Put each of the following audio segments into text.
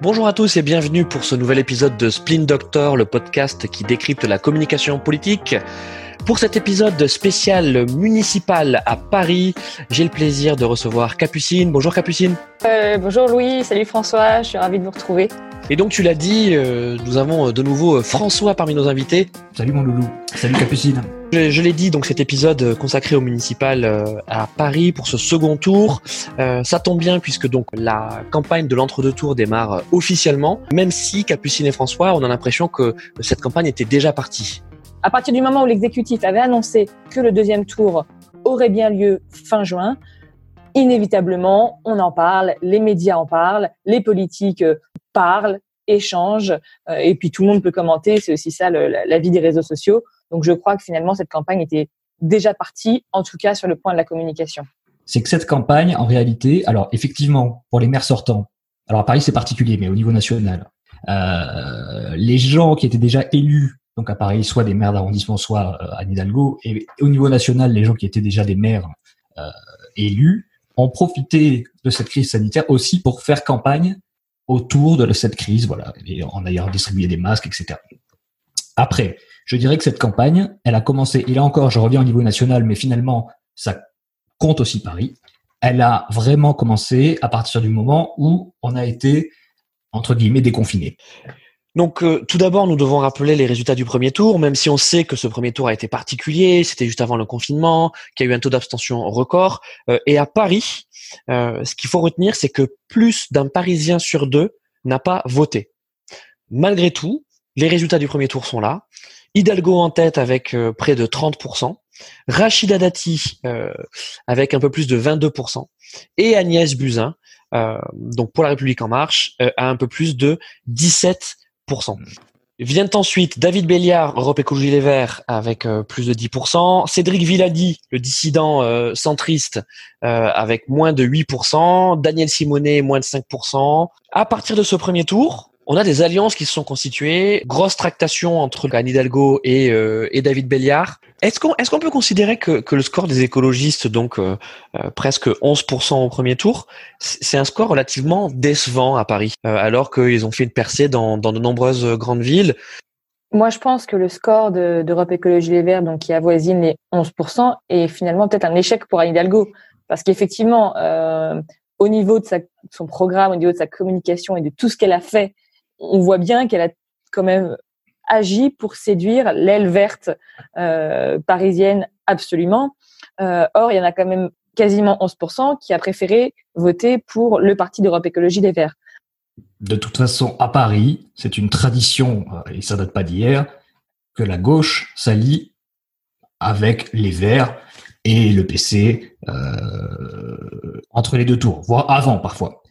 Bonjour à tous et bienvenue pour ce nouvel épisode de Splin Doctor, le podcast qui décrypte la communication politique. Pour cet épisode spécial municipal à Paris, j'ai le plaisir de recevoir Capucine. Bonjour Capucine. Euh, bonjour Louis, salut François, je suis ravi de vous retrouver. Et donc tu l'as dit, euh, nous avons de nouveau François parmi nos invités. Salut mon loulou, salut Capucine. Je, l'ai dit, donc cet épisode consacré au municipal euh, à Paris pour ce second tour, euh, ça tombe bien puisque donc la campagne de l'entre-deux tours démarre euh, officiellement, même si Capucine et François, on a l'impression que cette campagne était déjà partie. À partir du moment où l'exécutif avait annoncé que le deuxième tour aurait bien lieu fin juin, inévitablement, on en parle, les médias en parlent, les politiques parlent, échangent, et puis tout le monde peut commenter. C'est aussi ça la vie des réseaux sociaux. Donc je crois que finalement cette campagne était déjà partie, en tout cas sur le point de la communication. C'est que cette campagne, en réalité, alors effectivement, pour les maires sortants, alors à Paris c'est particulier, mais au niveau national, euh, les gens qui étaient déjà élus, donc à Paris, soit des maires d'arrondissement, soit euh, à Hidalgo, et, au niveau national, les gens qui étaient déjà des maires euh, élus, ont profité de cette crise sanitaire aussi pour faire campagne autour de cette crise, voilà, et en ayant distribué des masques, etc. Après, je dirais que cette campagne, elle a commencé, et là encore, je reviens au niveau national, mais finalement, ça compte aussi Paris. Elle a vraiment commencé à partir du moment où on a été, entre guillemets, déconfiné. Donc euh, tout d'abord, nous devons rappeler les résultats du premier tour, même si on sait que ce premier tour a été particulier, c'était juste avant le confinement, qu'il y a eu un taux d'abstention record. Euh, et à Paris, euh, ce qu'il faut retenir, c'est que plus d'un Parisien sur deux n'a pas voté. Malgré tout, les résultats du premier tour sont là. Hidalgo en tête avec euh, près de 30%, Rachida Dati euh, avec un peu plus de 22%, et Agnès Buzyn, euh, donc pour la République en marche, à un peu plus de 17%. Vient ensuite David Béliard, Europe Écologie Les Verts, avec plus de 10%. Cédric Villadi, le dissident centriste, avec moins de 8%. Daniel Simonet, moins de 5%. À partir de ce premier tour, on a des alliances qui se sont constituées, grosse tractation entre Anne Hidalgo et, euh, et David Béliard. Est-ce qu'on qu'on peut considérer que, que le score des écologistes, donc euh, euh, presque 11% au premier tour, c'est un score relativement décevant à Paris, alors qu'ils ont fait une percée dans, dans de nombreuses grandes villes? Moi, je pense que le score d'Europe Écologie Les Verts, donc qui avoisine les 11%, est finalement peut-être un échec pour Anne Hidalgo. Parce qu'effectivement, euh, au niveau de, sa, de, son programme, au niveau de sa communication et de tout ce qu'elle a fait on voit bien qu'elle a quand même agi pour séduire l'aile verte euh, parisienne absolument. Euh, or, il y en a quand même quasiment 11% qui a préféré voter pour le Parti d'Europe Écologie des Verts. De toute façon, à Paris, c'est une tradition, euh, et ça date pas d'hier, que la gauche s'allie avec les Verts et le PC entre les deux tours, voire avant parfois.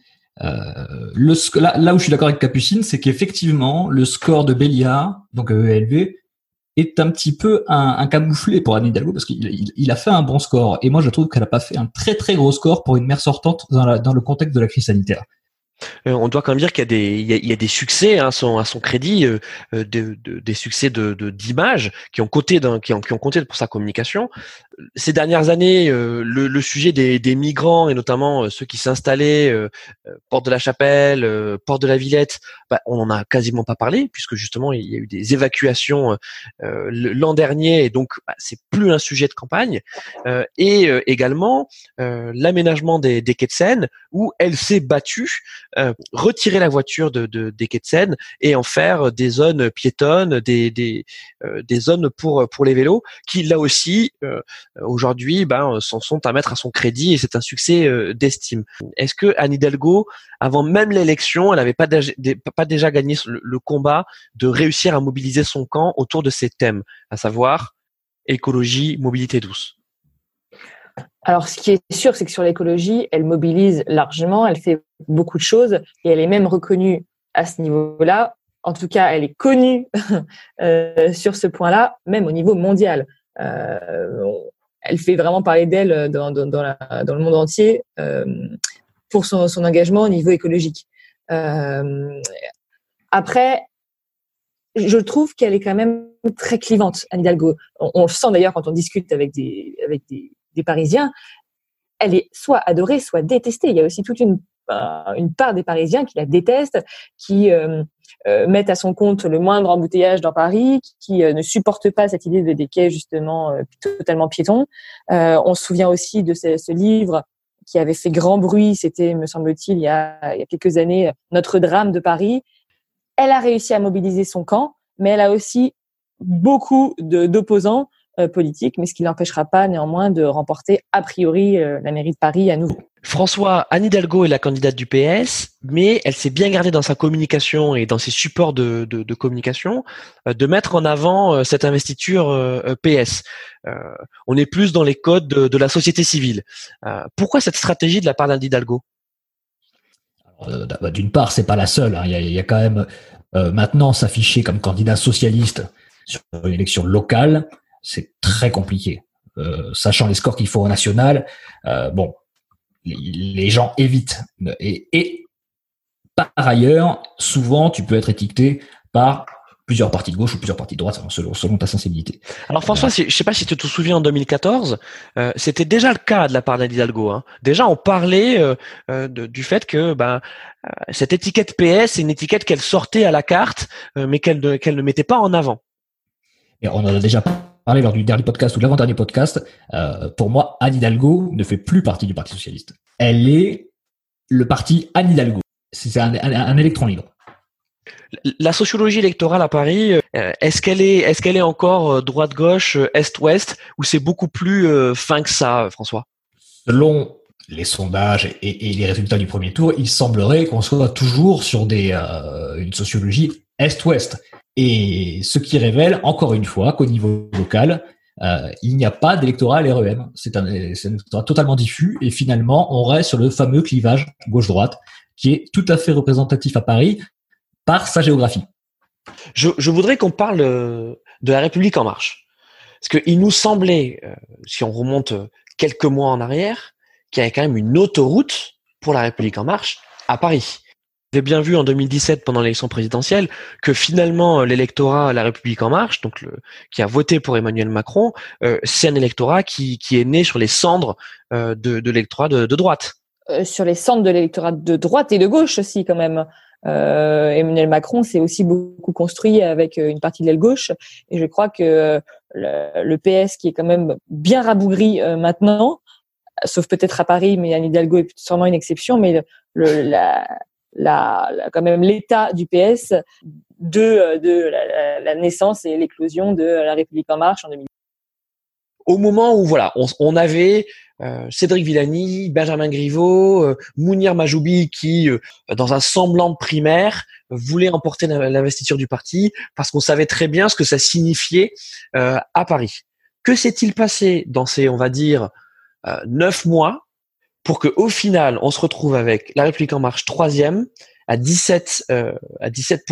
Euh, le, là, là, où je suis d'accord avec Capucine, c'est qu'effectivement, le score de Béliard, donc ELV, est un petit peu un, un camouflé pour Anne Hidalgo parce qu'il il, a fait un bon score. Et moi, je trouve qu'elle n'a pas fait un très très gros score pour une mère sortante dans, la, dans le contexte de la crise sanitaire. Euh, on doit quand même dire qu'il y a des, il y a, des succès hein, à son, à son crédit, euh, des succès de d'image qui ont qui ont, qui ont compté pour sa communication ces dernières années, euh, le, sujet des, migrants et notamment euh, ceux qui s'installaient euh, porte de la Chapelle, porte de la Villette, bah, on n'en a quasiment pas parlé puisque justement il y a eu des évacuations l'an dernier et donc bah, c'est plus un sujet de campagne. et également l'aménagement des, des quais de Seine où elle s'est battue retirer la voiture de, des quais de Seine et en faire des zones piétonnes, des des, des zones pour pour les vélos qui là aussi euh, aujourd'hui ben, euh, s'en sont à mettre à son crédit et c'est un succès euh, d'estime. Est-ce que Anne Hidalgo, avant même l'élection, elle n'avait pas, déjà gagné le, combat de réussir à mobiliser son camp autour de ces thèmes, à savoir écologie, mobilité douce? Alors, ce qui est sûr, c'est que sur l'écologie, elle mobilise largement, elle fait beaucoup de choses et elle est même reconnue à ce niveau-là. En tout cas, elle est connue sur ce point-là, même au niveau mondial. Euh, elle fait vraiment parler d'elle euh, dans, dans, le monde entier euh, pour son, engagement au niveau écologique. Euh, après, je trouve qu'elle est quand même très clivante, Anne Hidalgo. On, le sent d'ailleurs quand on discute avec des, avec des, Parisiens. Elle est soit adorée, soit détestée. Il y a aussi toute une une part des Parisiens qui la détestent, qui mettent à son compte le moindre embouteillage dans Paris, qui ne supportent pas cette idée de des quais justement totalement piétons. on se souvient aussi de ce, ce livre qui avait fait grand bruit, c'était, me semble-t-il, il, il y a quelques années, Notre drame de Paris. Elle a réussi à mobiliser son camp, mais elle a aussi beaucoup d'opposants euh, politiques, mais ce qui n'empêchera pas néanmoins de remporter a priori euh, la mairie de Paris à nouveau. François, Anne Hidalgo est la candidate du PS, mais elle s'est bien gardée dans sa communication et dans ses supports de, de, communication euh, de mettre en avant cette investiture euh, PS. on est plus dans les codes de, la société civile. pourquoi cette stratégie de la part d'Anne Hidalgo? D'une part, c'est pas la seule. Hein. Il, y a, quand même maintenant s'afficher comme candidat socialiste sur une élection locale, c'est très compliqué. sachant les scores qu'il faut au national, bon, les gens évitent. Et, par ailleurs, souvent, tu peux être étiqueté par plusieurs partis de gauche ou plusieurs partis de droite selon, selon ta sensibilité. Alors François, je sais pas si tu te souviens en 2014, euh, c'était déjà le cas de la part d'Anne Hidalgo. Hein. Déjà, on parlait euh, euh, du fait que ben, cette étiquette PS, c'est une étiquette qu'elle sortait à la carte, mais qu'elle ne mettait pas en avant. Et on en a déjà parlé lors du dernier podcast ou de l'avant-dernier podcast, euh, pour moi, Anne Hidalgo ne fait plus partie du Parti socialiste. Elle est le parti Anne Hidalgo. C'est un, électron libre. La sociologie électorale à Paris, euh, est-ce qu'elle est, est-ce qu'elle est encore euh, droite-gauche, est-ouest, ou c'est beaucoup plus fin que ça, François? Selon les sondages et, les résultats du premier tour, il semblerait qu'on soit toujours sur des, une sociologie est-ouest. Et ce qui révèle, encore une fois, qu'au niveau local, euh, il n'y a pas d'électorat l'REM. C'est un, électorat totalement diffus et finalement, on reste sur le fameux clivage gauche-droite qui est tout à fait représentatif à Paris par sa géographie. Je, voudrais qu'on parle euh, de la République en marche. Parce qu'il nous semblait, euh, si on remonte quelques mois en arrière, qu'il y avait quand même une autoroute pour la République en marche à Paris avez bien vu en 2017 pendant l'élection présidentielle que finalement euh, l'électorat La République en marche, donc le, qui a voté pour Emmanuel Macron, euh, c'est un électorat qui, qui est né sur les cendres euh, de, de l'électorat de, de, droite. sur les cendres de l'électorat de droite et de gauche aussi quand même. Emmanuel Macron s'est aussi beaucoup construit avec une partie de l'aile gauche et je crois que le, le, PS qui est quand même bien rabougri maintenant, sauf peut-être à Paris, mais Anne Hidalgo est sûrement une exception, mais le, la, la, quand même l'état du PS de, euh, de la, naissance et l'éclosion de la République en marche en 2000. Au moment où voilà, on, avait euh, Cédric Villani, Benjamin Griveaux, euh, Mounir Majoubi qui, dans un semblant primaire, voulait emporter l'investiture du parti parce qu'on savait très bien ce que ça signifiait à Paris. Que s'est-il passé dans ces, on va dire, neuf mois pour que au final, on se retrouve avec La République en marche troisième à 17 euh, à 17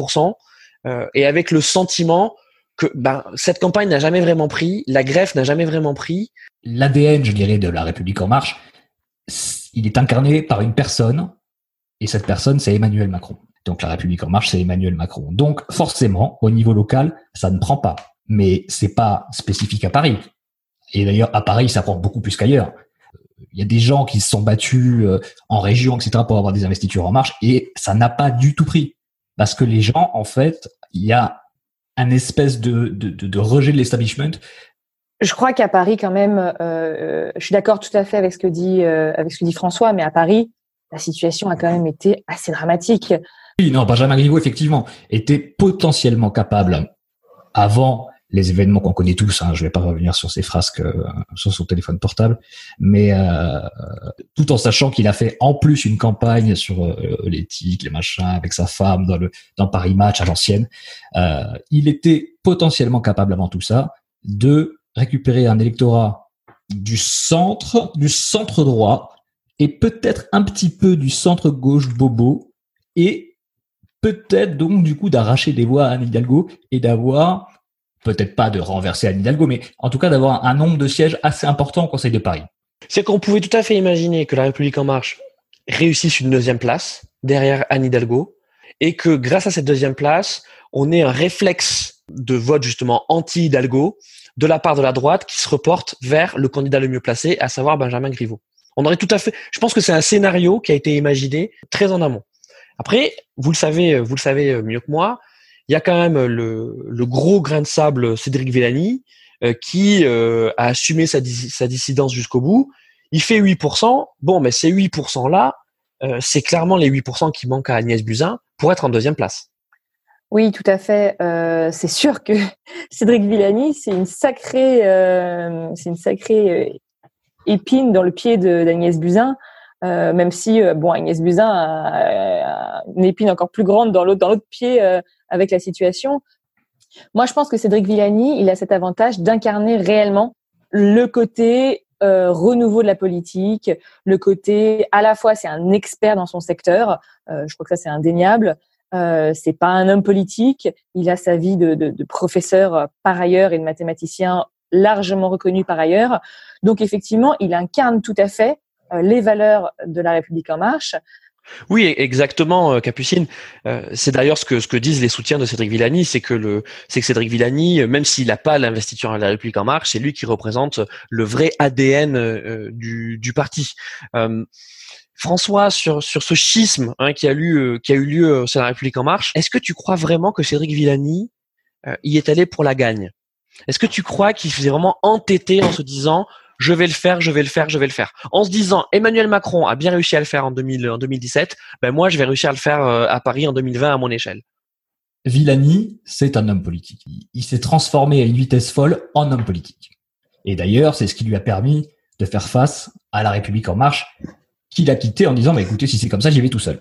euh, et avec le sentiment que ben, cette campagne n'a jamais vraiment pris, la greffe n'a jamais vraiment pris. L'ADN, je dirais, de La République en marche, il est incarné par une personne, et cette personne, c'est Emmanuel Macron. Donc la République en marche, c'est Emmanuel Macron. Donc forcément, au niveau local, ça ne prend pas. Mais c'est pas spécifique à Paris. Et d'ailleurs, à Paris, ça prend beaucoup plus qu'ailleurs il y a des gens qui se sont battus euh, en région, etc., pour avoir des investitures en marche, et ça n'a pas du tout pris. Parce que les gens, en fait, il y a un espèce de, de, de, rejet de l'establishment. Je crois qu'à Paris, quand même, euh, euh, je suis d'accord tout à fait avec ce que dit avec ce que dit François, mais à Paris, la situation a quand même été assez dramatique. Oui, non, Benjamin Griveaux, effectivement, était potentiellement capable, avant les événements qu'on connaît tous. Hein, je vais pas revenir sur ces frasques euh, sur son téléphone portable, mais euh, tout en sachant qu'il a fait en plus une campagne sur euh, l'éthique, les machins, avec sa femme dans le dans Paris Match à l'ancienne. Euh, il était potentiellement capable avant tout ça de récupérer un électorat du centre, du centre droit et peut-être un petit peu du centre gauche bobo et peut-être donc du coup d'arracher des voix à Anne Hidalgo et d'avoir peut-être pas de renverser Anne Hidalgo, mais en tout cas d'avoir un nombre de sièges assez important au Conseil de Paris. C'est qu'on pouvait tout à fait imaginer que la République en marche réussisse une deuxième place derrière Anne Hidalgo et que grâce à cette deuxième place, on ait un réflexe de vote justement anti-Hidalgo de la part de la droite qui se reporte vers le candidat le mieux placé, à savoir Benjamin Griveaux. On aurait tout à fait. Je pense que c'est un scénario qui a été imaginé très en amont. Après, vous le savez, vous le savez mieux que moi. Il y a quand même le, le gros grain de sable Cédric Villani euh, qui euh, a assumé sa, dissidence jusqu'au bout. Il fait 8%. Bon, mais ces 8%-là, euh, c'est clairement les 8% qui manquent à Agnès Buzyn pour être en deuxième place. Oui, tout à fait. Euh, c'est sûr que Cédric Villani, c'est une sacrée, euh, c'est une sacrée épine dans le pied d'Agnès Buzyn. Même si bon Agnès Buzyn a, une épine encore plus grande dans l'autre dans l'autre pied avec la situation. Moi, je pense que Cédric Villani, il a cet avantage d'incarner réellement le côté euh, renouveau de la politique, le côté à la fois c'est un expert dans son secteur, euh, je crois que ça c'est indéniable. Euh, c'est pas un homme politique, il a sa vie de, de, de, professeur par ailleurs et de mathématicien largement reconnu par ailleurs. Donc effectivement, il incarne tout à fait euh, les valeurs de la République en marche. Oui, exactement, euh, Capucine. Euh, c'est d'ailleurs ce que ce que disent les soutiens de Cédric Villani, c'est que le c'est que Cédric Villani, euh, même s'il n'a pas l'investiture à la République en marche, c'est lui qui représente le vrai ADN du du parti. François, sur sur ce schisme hein, qui a qui a eu lieu sur la République en marche, est-ce que tu crois vraiment que Cédric Villani y est allé pour la gagne? Est-ce que tu crois qu'il faisait vraiment entêter en se disant je vais le faire, je vais le faire, je vais le faire. En se disant, Emmanuel Macron a bien réussi à le faire en, 2000, en 2017, ben moi, je vais réussir à le faire euh, à Paris en 2020 à mon échelle. Villani, c'est un homme politique. Il s'est transformé à une vitesse folle en homme politique. Et d'ailleurs, c'est ce qui lui a permis de faire face à la République en marche, qu'il a quitté en disant, bah, écoutez, si c'est comme ça, j'y vais tout seul.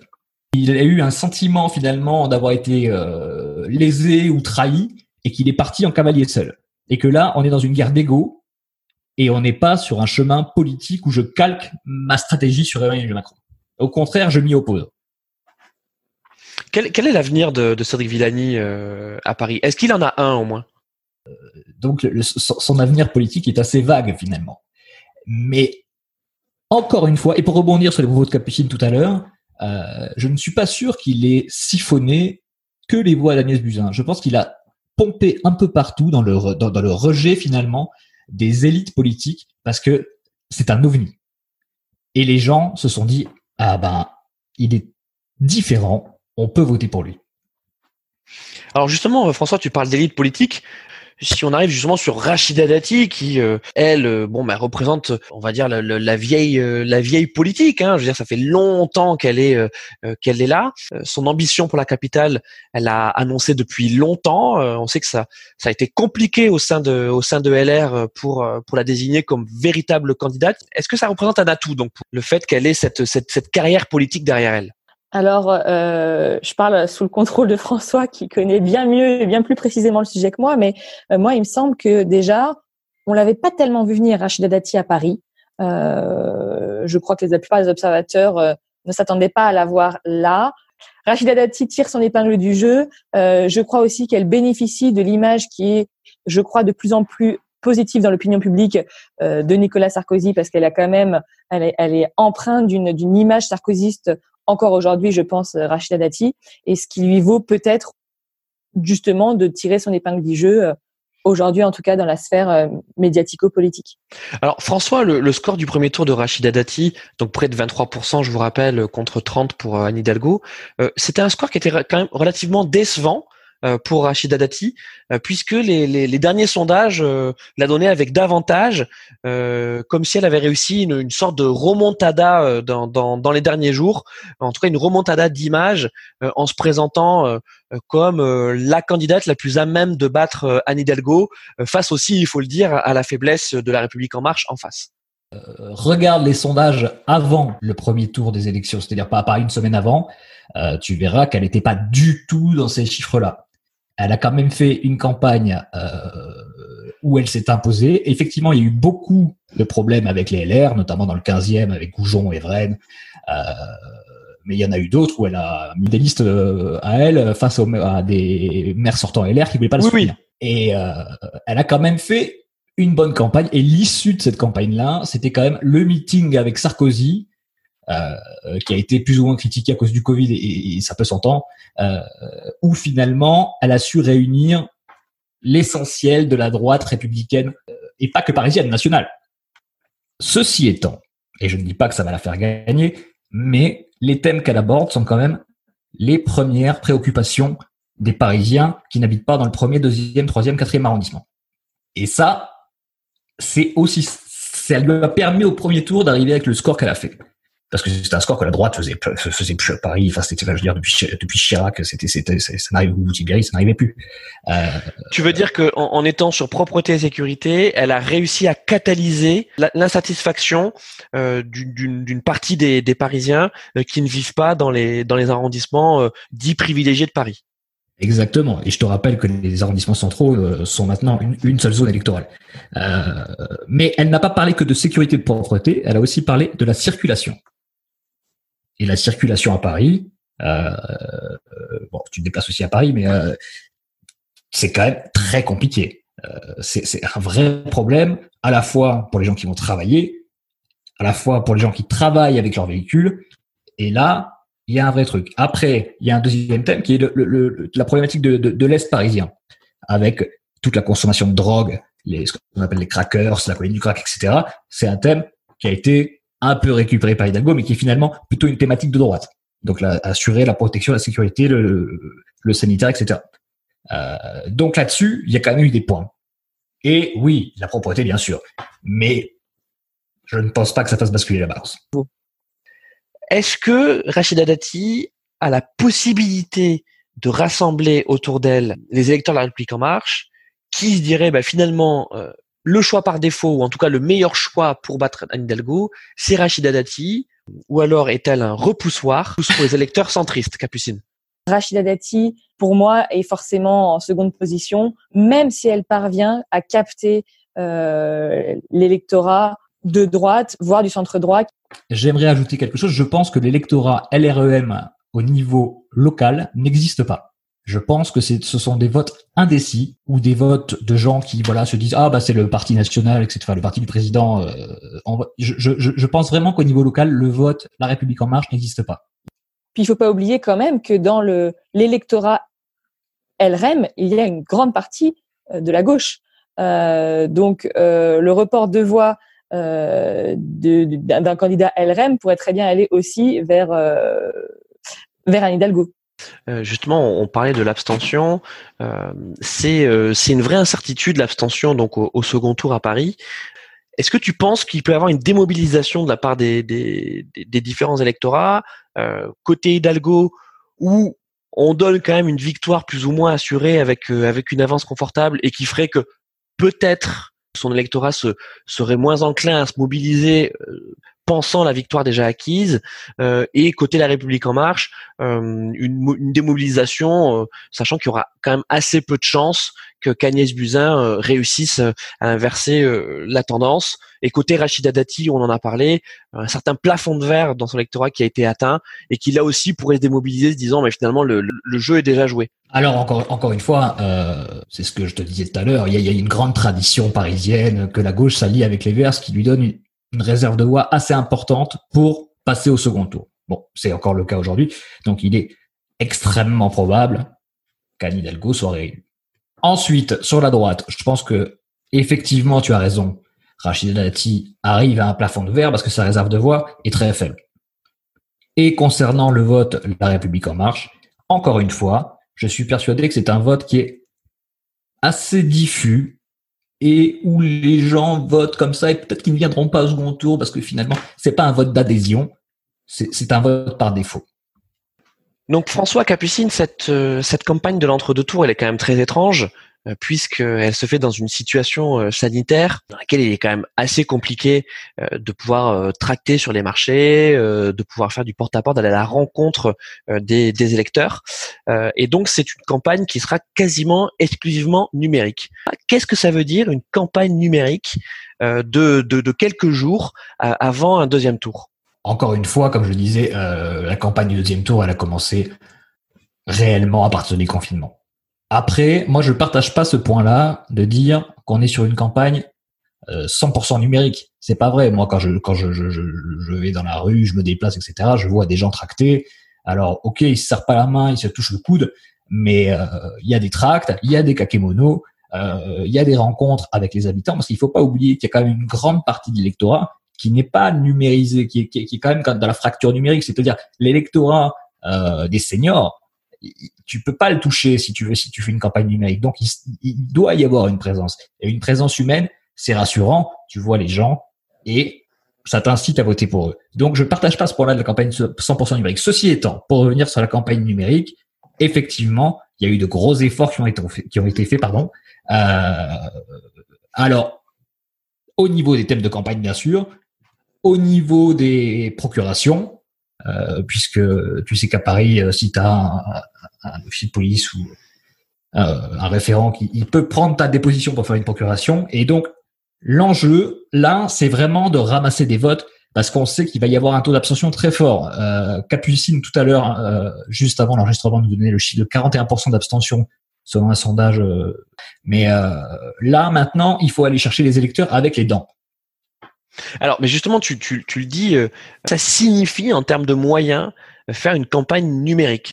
Il a eu un sentiment finalement d'avoir été euh, lésé ou trahi, et qu'il est parti en cavalier seul. Et que là, on est dans une guerre d'ego, et on n'est pas sur un chemin politique où je calque ma stratégie sur Emmanuel Macron. Au contraire, je m'y oppose. Quel, quel est l'avenir de, de, Cédric Villani euh, à Paris? Est-ce qu'il en a un au moins? Euh, Donc le, son avenir politique est assez vague finalement. Mais encore une fois, et pour rebondir sur les propos de Capucine tout à l'heure, euh, je ne suis pas sûr qu'il ait siphonné que les voix d'Agnès Buzyn. Je pense qu'il a pompé un peu partout dans le, dans, dans le rejet finalement des élites politiques parce que c'est un ovni. Et les gens se sont dit, ah ben, il est différent, on peut voter pour lui. Alors justement, François, tu parles d'élite politique si on arrive justement sur Rachida Dati, qui euh, elle, euh, bon, bah, représente, on va dire la, la vieille, euh, la vieille politique. Hein, je veux dire, ça fait longtemps qu'elle est, qu'elle est là. son ambition pour la capitale, elle a annoncé depuis longtemps. on sait que ça, ça a été compliqué au sein de, au sein de LR pour pour la désigner comme véritable candidate. Est-ce que ça représente un atout donc le fait qu'elle ait cette, cette, cette carrière politique derrière elle? Alors, euh, je parle sous le contrôle de François qui connaît bien mieux et bien plus précisément le sujet que moi, mais euh, moi, il me semble que déjà, on l'avait pas tellement vu venir Rachida Dati à Paris. Euh, je crois que la plupart des observateurs euh, ne s'attendaient pas à la voir là. Rachida Dati tire son épingle du jeu. Euh, je crois aussi qu'elle bénéficie de l'image qui est, je crois, de plus en plus positive dans l'opinion publique de Nicolas Sarkozy parce qu'elle a quand même, elle est, elle est empreinte d'une image sarkozyste encore aujourd'hui, je pense, euh, Rachida Dati, et ce qui lui vaut peut-être justement de tirer son épingle du jeu euh, aujourd'hui, en tout cas dans la sphère euh, médiatico-politique. Alors François, le, score du premier tour de Rachida Dati, donc près de 23%, je vous rappelle, contre 30 pour Anne Hidalgo, c'était un score qui était quand même relativement décevant euh, pour Rachida Dati, euh, puisque les, les, les, derniers sondages euh, la donnaient avec davantage, comme si elle avait réussi une, une sorte de remontada dans, dans, dans, les derniers jours, en tout cas une remontada d'image en se présentant comme la candidate la plus à même de battre Anne Hidalgo, face aussi, il faut le dire, à la faiblesse de la République en marche en face. regarde les sondages avant le premier tour des élections, c'est-à-dire pas, pas une semaine avant, tu verras qu'elle n'était pas du tout dans ces chiffres-là elle a quand même fait une campagne euh, où elle s'est imposée. Effectivement, il y a eu beaucoup de problèmes avec les LR, notamment dans le 15e avec Goujon et Vren. Euh, mais il y en a eu d'autres où elle a mis des listes euh, à elle face à des maires sortants LR qui voulaient pas le soutenir. Et euh, elle a quand même fait une bonne campagne. Et l'issue de cette campagne-là, c'était quand même le meeting avec Sarkozy euh, qui a été plus ou moins critiqué à cause du Covid et, et ça peut s'entendre, euh, où finalement elle a su réunir l'essentiel de la droite républicaine euh, et pas que parisienne, nationale. Ceci étant, et je ne dis pas que ça va la faire gagner, mais les thèmes qu'elle aborde sont quand même les premières préoccupations des Parisiens qui n'habitent pas dans le premier, deuxième, troisième, quatrième arrondissement. Et ça, c'est aussi, ça lui a permis au premier tour d'arriver avec le score qu'elle a fait parce que c'était un score que la droite faisait faisait plus à Paris. Enfin, c'était, je veux dire, depuis depuis Chirac, c'était c'était ça n'arrivait ou Tibéri, ça n'arrivait plus. Euh, tu veux dire que en, étant sur propreté et sécurité, elle a réussi à catalyser l'insatisfaction euh, d'une partie des, des Parisiens euh, qui ne vivent pas dans les dans les arrondissements dits privilégiés de Paris? Exactement. Et je te rappelle que les arrondissements centraux sont maintenant une, une seule zone électorale. Euh, mais elle n'a pas parlé que de sécurité et de propreté, elle a aussi parlé de la circulation et la circulation à Paris. Euh, bon, tu te déplaces aussi à Paris, mais euh, c'est quand même très compliqué. Euh, c'est un vrai problème à la fois pour les gens qui vont travailler, à la fois pour les gens qui travaillent avec leur véhicule. Et là, il y a un vrai truc. Après, il y a un deuxième thème qui est le, le, la problématique de, de, de l'Est parisien, avec toute la consommation de drogue, les, ce qu'on appelle les crackers, la colonie du crack, etc. C'est un thème qui a été un peu récupéré par Hidalgo, mais qui est finalement plutôt une thématique de droite. Donc, la, assurer la protection, la sécurité, le, sanitaire, etc. Euh, donc là-dessus, il y a quand même eu des points. Et oui, la propreté, bien sûr. Mais je ne pense pas que ça fasse basculer la balance. Est-ce que Rachida Dati a la possibilité de rassembler autour d'elle les électeurs de la République en marche qui se diraient bah, finalement euh, le choix par défaut, ou en tout cas le meilleur choix pour battre Anne Hidalgo, c'est Rachida Dati, ou alors est-elle un repoussoir pour les électeurs centristes, Capucine? Rachida Dati, pour moi, est forcément en seconde position, même si elle parvient à capter euh, l'électorat de droite, voire du centre droit. J'aimerais ajouter quelque chose. Je pense que l'électorat LREM au niveau local n'existe pas. Je pense que ce sont des votes indécis ou des votes de gens qui voilà se disent ah bah c'est le parti national etc le parti du président euh, je, je, je, pense vraiment qu'au niveau local le vote la République en marche n'existe pas. Puis il faut pas oublier quand même que dans le l'électorat LREM il y a une grande partie euh, de la gauche. Euh, donc le report de voix d'un candidat LREM pourrait très bien aller aussi vers vers Anne Hidalgo euh, justement, on parlait de l'abstention. Euh, euh, c'est une vraie incertitude l'abstention donc au, second tour à Paris. Est-ce que tu penses qu'il peut y avoir une démobilisation de la part des, différents électorats côté Hidalgo où on donne quand même une victoire plus ou moins assurée avec avec une avance confortable et qui ferait que peut-être son électorat se, serait moins enclin à se mobiliser pensant la victoire déjà acquise euh, et côté la République en marche euh, une, démobilisation euh, sachant qu'il y aura quand même assez peu de chances que qu'Agnès Buzyn réussisse à inverser la tendance et côté Rachida Dati on en a parlé un certain plafond de verre dans son électorat qui a été atteint et qui là aussi pourrait se démobiliser se disant mais finalement le, jeu est déjà joué alors encore encore une fois, c'est ce que je te disais tout à l'heure. Il y y a une grande tradition parisienne que la gauche s'allie avec les Verts, ce qui lui donne une, une réserve de voix assez importante pour passer au second tour. Bon, c'est encore le cas aujourd'hui. Donc, il est extrêmement probable qu'Anne Hidalgo soit réélu. Ensuite, sur la droite, je pense que effectivement, tu as raison. Rachida Dati arrive à un plafond de verre parce que sa réserve de voix est très faible. Et concernant le vote La République en marche, encore une fois, je suis persuadé que c'est un vote qui est assez diffus et où les gens votent comme ça et peut-être qu'ils ne viendront pas au second tour parce que finalement c'est pas un vote d'adhésion, c'est un vote par défaut. Donc François Capucine, cette, euh, cette campagne de l'entre-deux tours, elle est quand même très étrange. Euh, puisqu'elle se fait dans une situation euh, sanitaire dans laquelle il est quand même assez compliqué euh, de pouvoir tracter sur les marchés, de pouvoir faire du porte-à-porte, d'aller à la rencontre des, des électeurs. Et donc c'est une campagne qui sera quasiment exclusivement numérique. Qu'est-ce que ça veut dire une campagne numérique de, de, de quelques jours avant un deuxième tour? Encore une fois, comme je le disais, la campagne du deuxième tour, elle a commencé réellement à partir du confinement. Après, moi, je partage pas ce point-là de dire qu'on est sur une campagne 100% euh, numérique. C'est pas vrai. Moi, quand je quand je, je, je, vais dans la rue, je me déplace, etc., je vois des gens tractés. Alors, ok, ils se serrent pas la main, ils se touchent le coude, mais euh, il y a des tracts, il y a des kakémonos, euh, il y a des rencontres avec les habitants, parce qu'il faut pas oublier qu'il y a quand même une grande partie de l'électorat qui n'est pas numérisé, qui est, qui, est, quand même dans la fracture numérique, c'est-à-dire l'électorat euh, des seniors, tu peux pas le toucher si tu veux, si tu fais une campagne numérique. Donc, il, doit y avoir une présence. Et une présence humaine, c'est rassurant. Tu vois les gens et ça t'incite à voter pour eux. Donc, je partage pas ce point-là de la campagne 100% numérique. Ceci étant, pour revenir sur la campagne numérique, effectivement, il y a eu de gros efforts qui ont été, qui ont été faits, pardon. Euh, alors, au niveau des thèmes de campagne, bien sûr, au niveau des procurations, euh, puisque tu sais qu'à Paris, euh, si tu as un, officier de police ou euh, un référent qui il peut prendre ta déposition pour faire une procuration, et donc l'enjeu là, c'est vraiment de ramasser des votes parce qu'on sait qu'il va y avoir un taux d'abstention très fort. Capucine tout à l'heure, juste avant l'enregistrement, nous donnait le chiffre de 41% d'abstention selon un sondage. Mais là, maintenant, il faut aller chercher les électeurs avec les dents. Alors, mais justement, tu, tu, tu le dis, euh, ça signifie en termes de moyens faire une campagne numérique.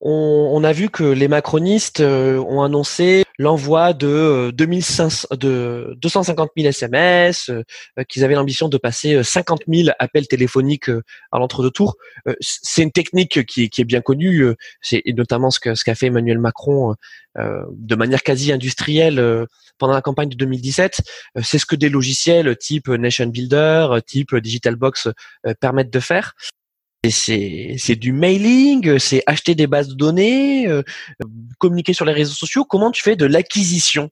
On, a vu que les macronistes ont annoncé l'envoi de, 2500, de 250 000 SMS, qu'ils avaient l'ambition de passer 50 000 appels téléphoniques à l'entre-deux tours. c'est une technique qui, qui, est bien connue, c'est notamment ce qu'a ce qu'a fait Emmanuel Macron de manière quasi industrielle pendant la campagne de 2017. c'est ce que des logiciels type Nation Builder, type Digital Box permettent de faire c'est du mailing, c'est acheter des bases de données, euh, communiquer sur les réseaux sociaux. Comment tu fais de l'acquisition?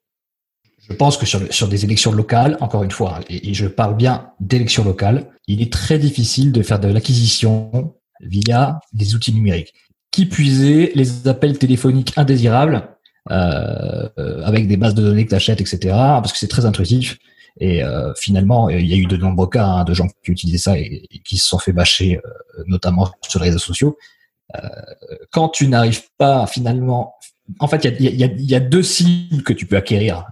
Je pense que sur, des élections locales, encore une fois, et, je parle bien d'élections locales, il est très difficile de faire de l'acquisition via des outils numériques. Qui puiser les appels téléphoniques indésirables euh, avec des bases de données que tu achètes, etc. Parce que c'est très intuitif. Et euh, finalement, il y a eu de nombreux cas hein, de gens qui utilisaient ça et, qui se sont fait bâcher, euh, notamment sur les réseaux sociaux. Euh, quand tu n'arrives pas finalement, en fait, il y a, y, a, y a, deux cibles que tu peux acquérir,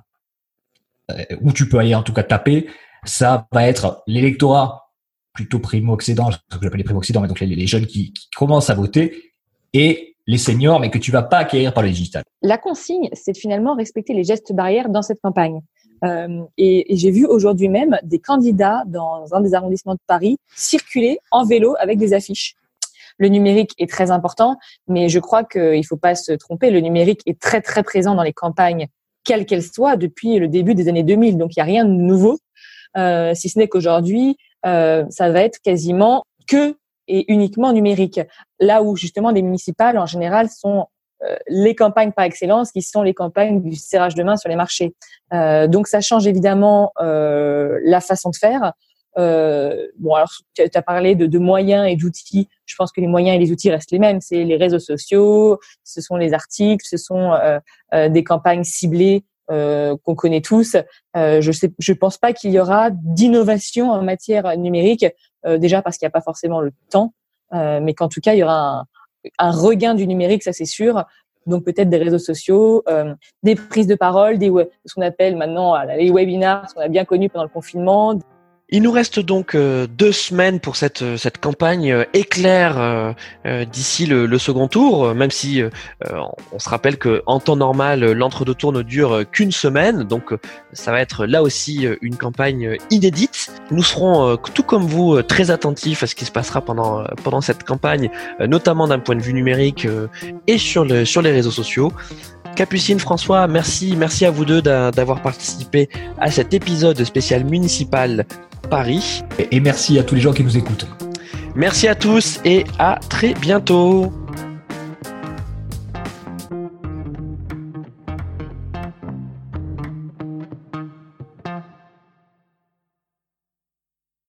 ou tu peux aller en tout cas taper. Ça va être l'électorat plutôt primo-occident, ce que j'appelle les primo-occidents, mais donc les, les jeunes qui, qui commencent à voter, et les seniors, mais que tu vas pas acquérir par le digital. La consigne, c'est finalement respecter les gestes barrières dans cette campagne. Euh, et, et j'ai vu aujourd'hui même des candidats dans un des arrondissements de Paris circuler en vélo avec des affiches. Le numérique est très important, mais je crois qu'il ne faut pas se tromper. Le numérique est très très présent dans les campagnes, quelles qu'elles soient, depuis le début des années 2000. Donc il n'y a rien de nouveau, euh, si ce n'est qu'aujourd'hui, euh, ça va être quasiment que et uniquement numérique. Là où justement des municipales en général sont les campagnes par excellence, qui sont les campagnes du serrage de main sur les marchés. Euh, donc ça change évidemment euh, la façon de faire. Euh, bon, alors tu as parlé de, de moyens et d'outils. Je pense que les moyens et les outils restent les mêmes. C'est les réseaux sociaux, ce sont les articles, ce sont euh, des campagnes ciblées qu'on connaît tous. je sais, je pense pas qu'il y aura d'innovation en matière numérique. déjà parce qu'il n'y a pas forcément le temps, mais qu'en tout cas il y aura un, un regain du numérique, ça c'est sûr. Donc peut-être des réseaux sociaux, euh, des prises de parole, des ce qu'on appelle maintenant les webinars, ce qu'on a bien connu pendant le confinement, il nous reste donc euh, deux semaines pour cette, euh, campagne euh, éclair d'ici le, second tour, même si on se rappelle que en temps normal, l'entre-deux tours ne dure qu'une semaine, donc ça va être là aussi une campagne inédite. Nous serons, tout comme vous, très attentifs à ce qui se passera pendant, cette campagne, notamment d'un point de vue numérique et sur, sur les réseaux sociaux. Capucine, François, merci, merci à vous deux d'avoir participé à cet épisode spécial municipal Paris. Et merci à tous les gens qui nous écoutent. Merci à tous et à très bientôt.